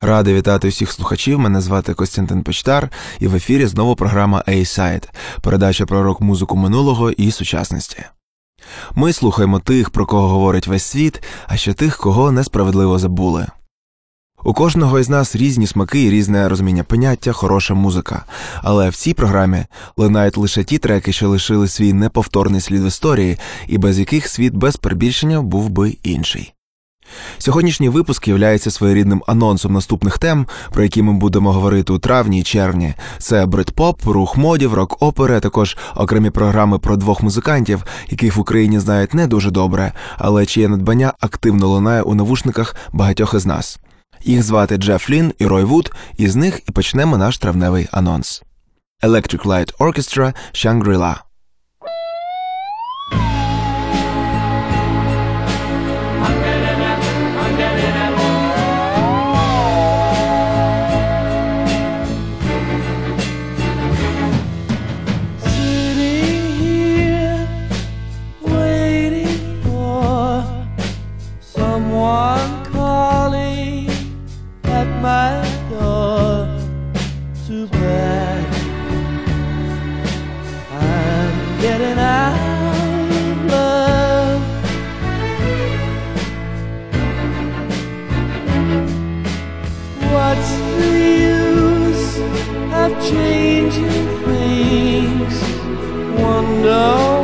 Радий вітати всіх слухачів. Мене звати Костянтин Почтар, і в ефірі знову програма A-Side – передача про рок-музику минулого і сучасності. Ми слухаємо тих, про кого говорить весь світ, а ще тих, кого несправедливо забули. У кожного із нас різні смаки і різне розуміння поняття, хороша музика. Але в цій програмі лунають лише ті треки, що лишили свій неповторний слід в історії, і без яких світ без перебільшення був би інший. Сьогоднішній випуск є своєрідним анонсом наступних тем, про які ми будемо говорити у травні і червні. Це брит-поп, рух модів, рок-опери, також окремі програми про двох музикантів, яких в Україні знають не дуже добре, але чиє надбання активно лунає у навушниках багатьох із нас. Їх звати Джеф Лін і Рой Вуд, і з них і почнемо наш травневий анонс. Electric Light Orchestra Shangri-La of changing things. Wonder.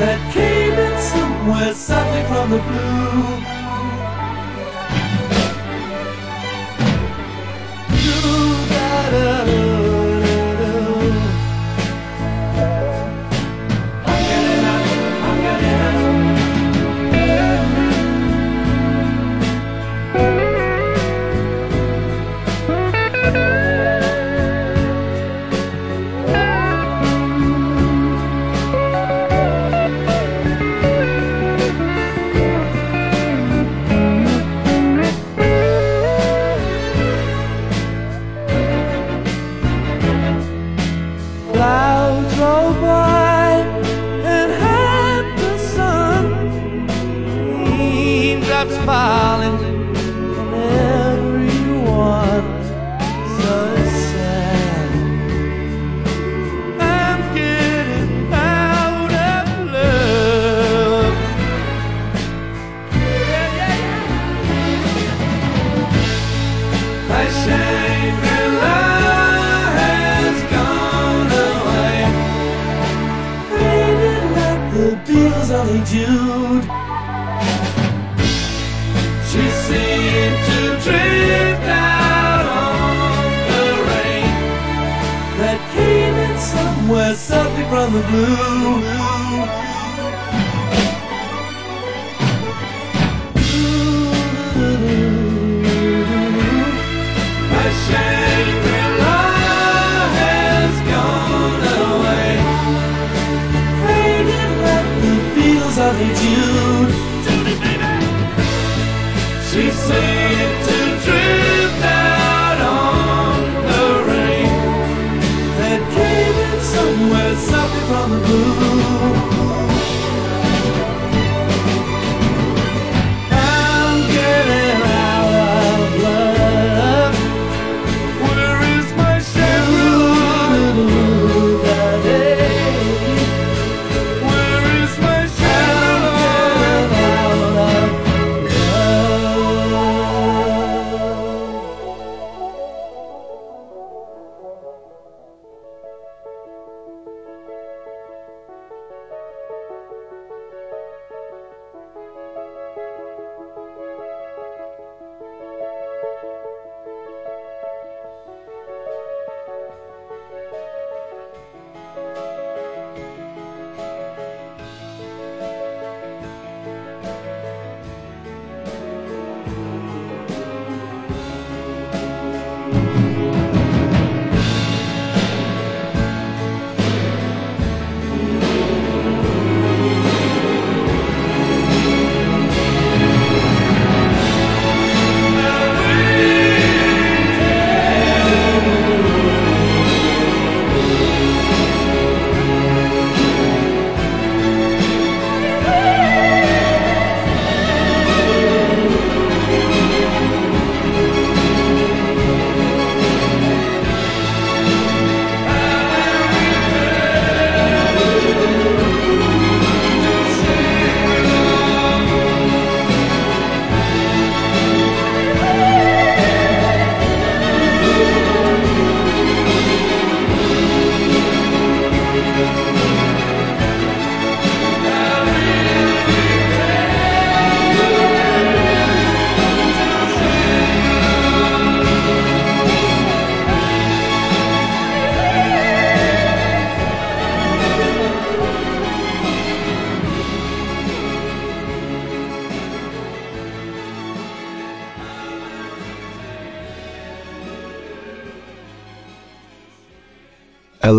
that came in somewhere suddenly from the blue. raindrops falling. from the blue.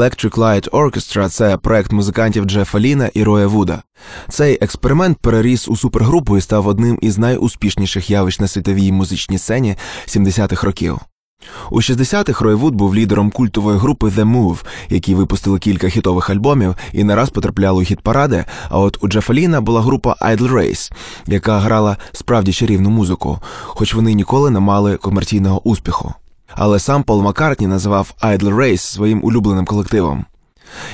Electric Light Orchestra – це проект музикантів Джефа Ліна і Роя Вуда. Цей експеримент переріс у супергрупу і став одним із найуспішніших явищ на світовій музичній сцені 70-х років. У 60-х Рой Вуд був лідером культової групи The Move, які випустили кілька хітових альбомів і не раз потрапляли у хіт-паради. А от у Джефа Ліна була група Idle Race, яка грала справді чарівну музику, хоч вони ніколи не мали комерційного успіху. Але сам Пол Маккартні називав Idle Race своїм улюбленим колективом.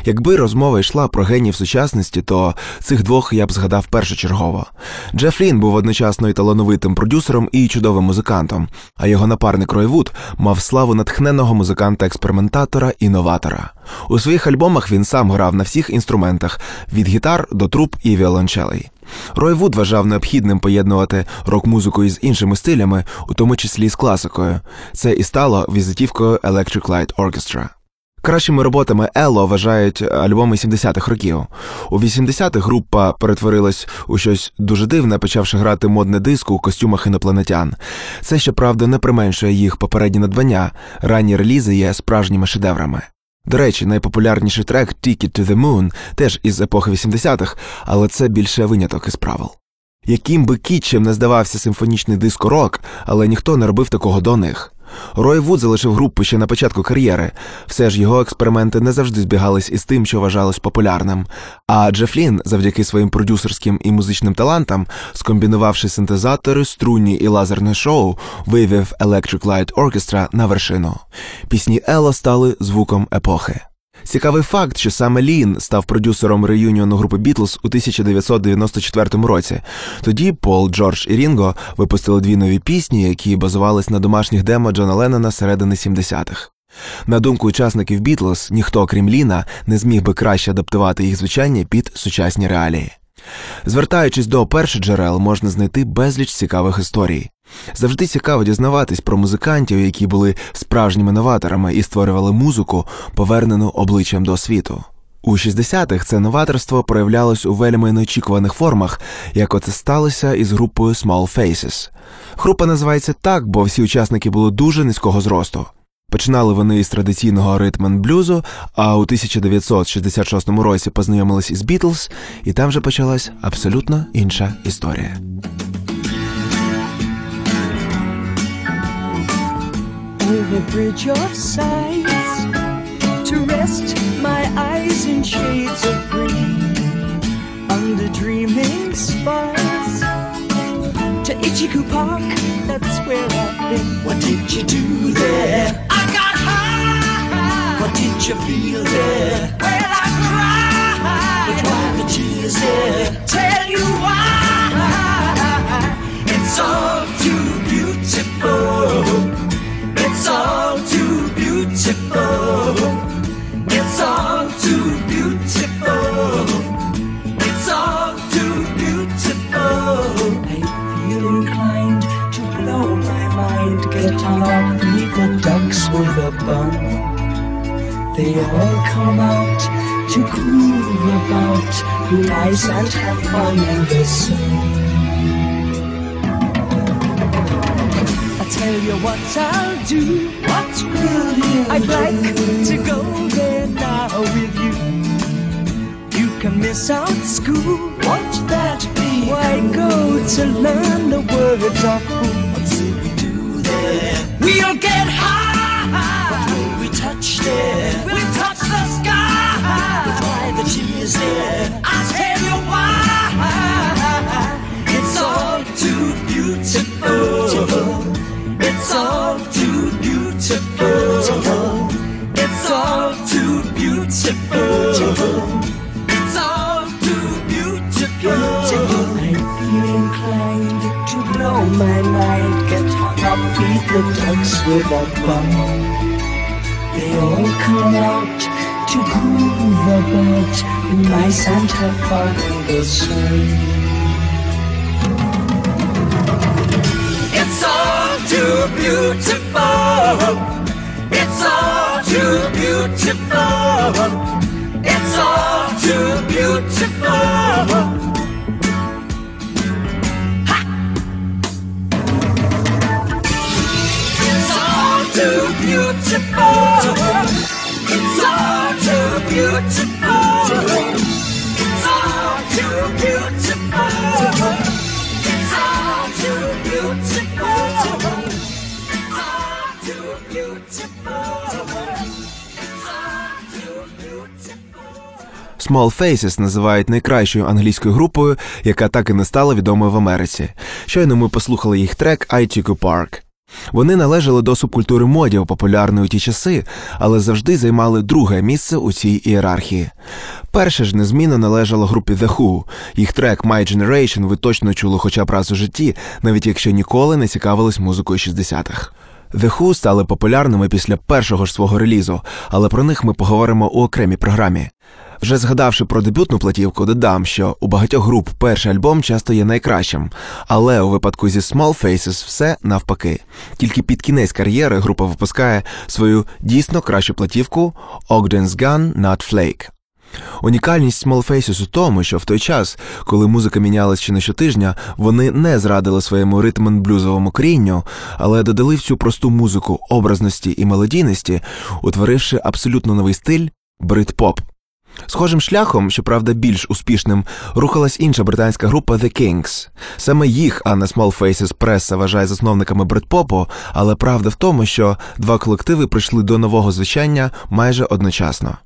Якби розмова йшла про генів сучасності, то цих двох я б згадав першочергово. Джеф Лін був одночасно і талановитим продюсером і чудовим музикантом, а його напарник Рой Вуд мав славу натхненого музиканта-експериментатора і новатора. У своїх альбомах він сам грав на всіх інструментах від гітар до труб і віолончелей. Рой Вуд вважав необхідним поєднувати рок-музику із іншими стилями, у тому числі з класикою. Це і стало візитівкою Electric Light Orchestra. Кращими роботами Ело вважають альбоми 70-х років. У 80-х група перетворилась у щось дуже дивне, почавши грати модне диско у костюмах інопланетян. Це, щоправда, не применшує їх попередні надбання. Ранні релізи є справжніми шедеврами. До речі, найпопулярніший трек Ticket to the Moon теж із епохи 80-х, але це більше виняток із правил. Яким би кітчем не здавався симфонічний диско рок, але ніхто не робив такого до них. Рой Вуд залишив групу ще на початку кар'єри, все ж його експерименти не завжди збігались із тим, що вважалось популярним. А Джеф Лін, завдяки своїм продюсерським і музичним талантам, скомбінувавши синтезатори, струнні і лазерне шоу, вивів Electric Light Orchestra на вершину. Пісні ELO стали звуком епохи. Цікавий факт, що саме Лін став продюсером реюніону групи Бітлз у 1994 році. Тоді Пол, Джордж і Рінго випустили дві нові пісні, які базувались на домашніх демо Джона Леннона середини 70-х. На думку учасників Бітлз, ніхто, крім Ліна, не зміг би краще адаптувати їх звучання під сучасні реалії. Звертаючись до перших джерел, можна знайти безліч цікавих історій. Завжди цікаво дізнаватись про музикантів, які були справжніми новаторами і створювали музику, повернену обличчям до світу. У 60-х це новаторство проявлялось у вельми неочікуваних формах, як оце сталося із групою Small Faces. Група називається так, бо всі учасники були дуже низького зросту. Починали вони із традиційного ритмен блюзу, а у 1966 році познайомились із Бітлз, і там вже почалась абсолютно інша історія. Over bridge of sighs to rest my eyes in shades of green under dreaming spires to Ichiku Park. That's where I've been. What did you do there? I got high. What did you feel there? Well, I cried. But why the tears there? Tell you why. It's all too beautiful. It's all too beautiful. It's all too beautiful. It's all too beautiful. I feel inclined to blow my mind, get up, meet the ducks with a bun. They all come out to groove about, be nice and have fun in the sun. Tell you what I'll do. What will you I'd like to go there now with you. You can miss out school. Won't that be? Why go to learn the words of who? What will we do there? We'll get high. With a bound. They all come out to groove about my Santa Claus the. It's all too beautiful. Small Faces називають найкращою англійською групою, яка так і не стала відомою в Америці. Щойно ми послухали їх трек «I Took a Park». Вони належали до субкультури модів, популярної у ті часи, але завжди займали друге місце у цій ієрархії. Перше ж незмінно належало групі The Who. Їх трек «My Generation» ви точно чули хоча б раз у житті, навіть якщо ніколи не цікавились музикою 60-х. The Who стали популярними після першого ж свого релізу, але про них ми поговоримо у окремій програмі. Вже згадавши про дебютну платівку, додам, що у багатьох груп перший альбом часто є найкращим, але у випадку зі Small Faces все навпаки. Тільки під кінець кар'єри група випускає свою дійсно кращу платівку Ogden's Gun Not Flake. Унікальність Small Faces у тому, що в той час, коли музика мінялась чи не щотижня, вони не зрадили своєму ритм-блюзовому корінню, але додали в цю просту музику образності і мелодійності, утворивши абсолютно новий стиль брит-поп. Схожим шляхом, щоправда, більш успішним, рухалась інша британська група The Kings. Саме їх, а не Small Faces преса вважає засновниками брит-попу, але правда в тому, що два колективи прийшли до нового звучання майже одночасно.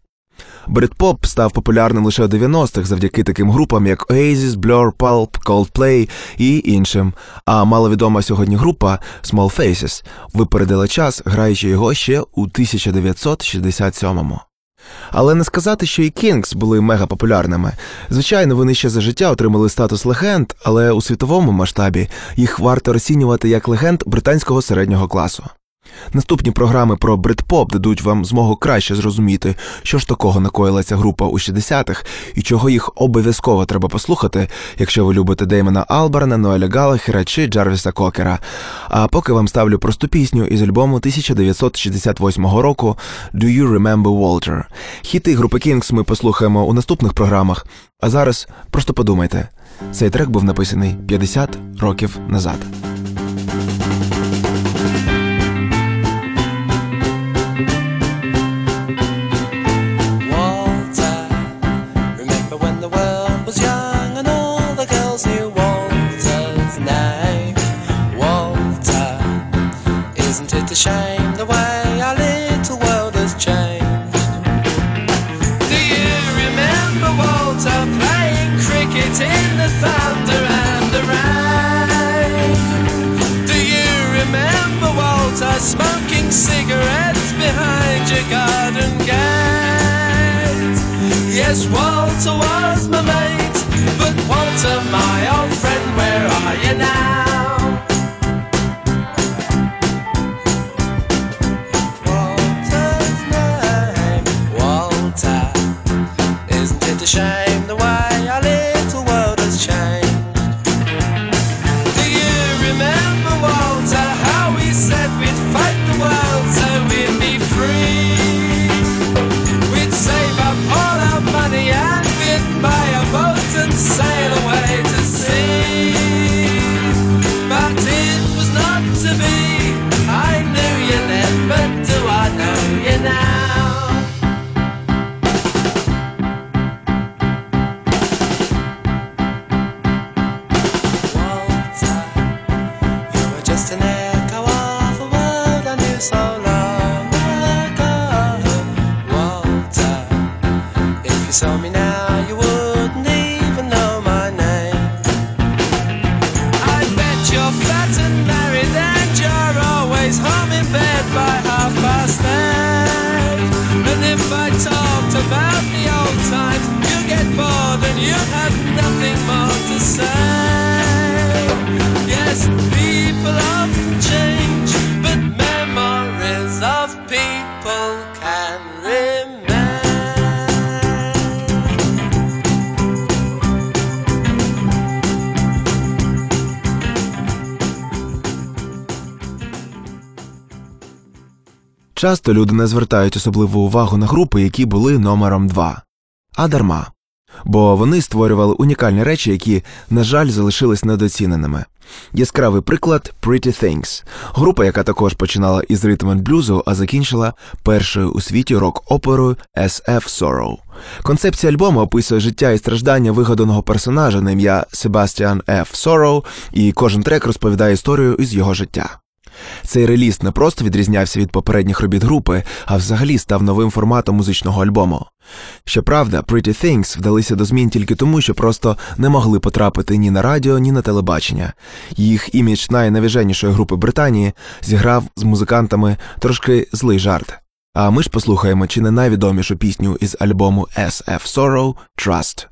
Брит-поп став популярним лише у 90-х завдяки таким групам, як Oasis, Blur, Pulp, Coldplay і іншим. А маловідома сьогодні група Small Faces випередила час, граючи його ще у 1967-му. Але не сказати, що і Кінгс були мега популярними. Звичайно, вони ще за життя отримали статус легенд, але у світовому масштабі їх варто розцінювати як легенд британського середнього класу. Наступні програми про брит-поп дадуть вам змогу краще зрозуміти, що ж такого накоїла ця група у 60-х і чого їх обов'язково треба послухати, якщо ви любите Деймона Алберна, Ноеля Галахера чи Джарвіса Кокера. А поки вам ставлю просту пісню із альбому 1968 року Do You Remember Walter. Хіти групи Kings ми послухаємо у наступних програмах. А зараз просто подумайте, цей трек був написаний 50 років назад. Isn't a shame the way our little world has changed? Do you remember Walter playing cricket in the thunder and the rain? Do you remember Walter smoking cigarettes behind your garden gate? Yes, Walter was my mate, but Walter, my old friend, where are you now? Часто люди не звертають особливу увагу на групи, які були номером 2. А дарма. бо вони створювали унікальні речі, які, на жаль, залишились недоціненими. Яскравий приклад Pretty Things, група, яка також починала із ритм блюзу, а закінчила першою у світі рок-оперою SF Sorrow. Концепція альбому описує життя і страждання вигаданого персонажа на ім'я Себастіан Ф. Sorrow, і кожен трек розповідає історію із його життя. Цей реліз не просто відрізнявся від попередніх робіт групи, а взагалі став новим форматом музичного альбому. Щоправда, Pretty Things вдалися до змін тільки тому, що просто не могли потрапити ні на радіо, ні на телебачення. Їх імідж найнавіженішої групи Британії зіграв з музикантами трошки злий жарт. А ми ж послухаємо чи не найвідомішу пісню із альбому SF Sorrow Trust.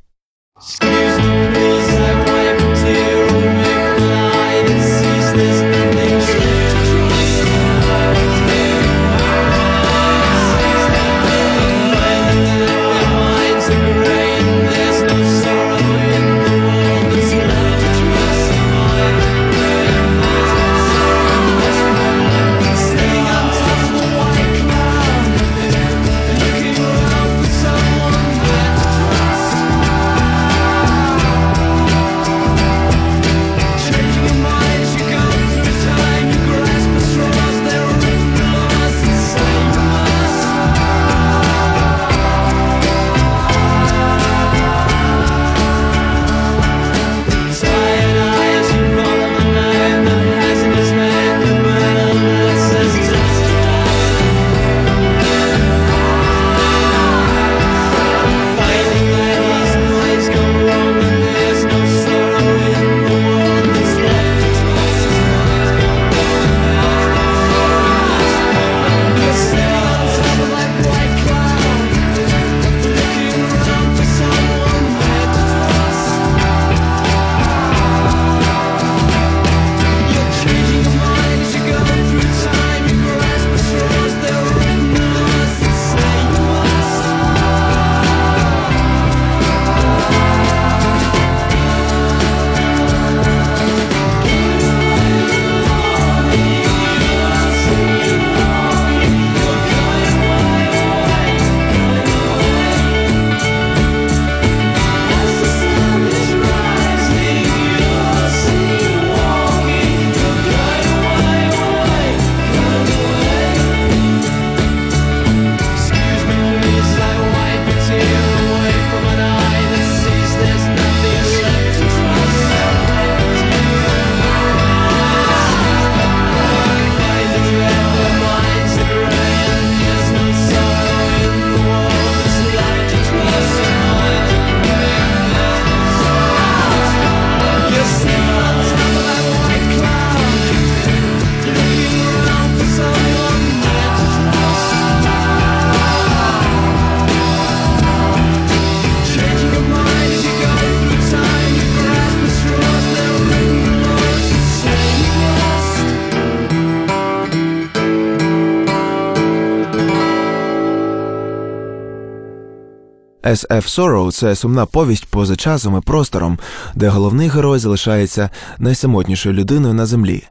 SF Sorrow – це сумна повість поза часом і простором, де головний герой залишається найсамотнішою людиною на землі.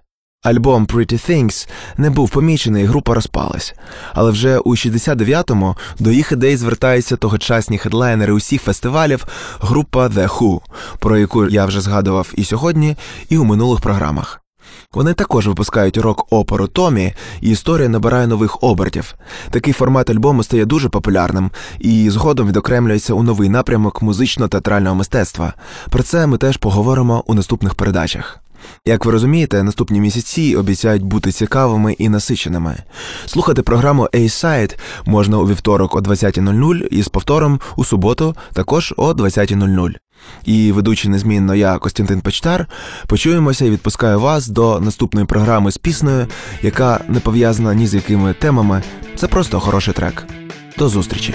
Альбом Pretty Things не був помічений, і група розпалась. Але вже у 69-му до їх ідей звертаються тогочасні хедлайнери усіх фестивалів група The Who, про яку я вже згадував і сьогодні, і у минулих програмах. Вони також випускають рок-оперу Томі, і історія набирає нових обертів. Такий формат альбому стає дуже популярним і згодом відокремлюється у новий напрямок музично-театрального мистецтва. Про це ми теж поговоримо у наступних передачах. Як ви розумієте, наступні місяці обіцяють бути цікавими і насиченими. Слухати програму A-Side можна у вівторок о 20.00 і з повтором у суботу також о 20.00. І ведучий незмінно я, Костянтин Печтар, почуємося і відпускаю вас до наступної програми з піснею, яка не пов'язана ні з якими темами. Це просто хороший трек. До зустрічі!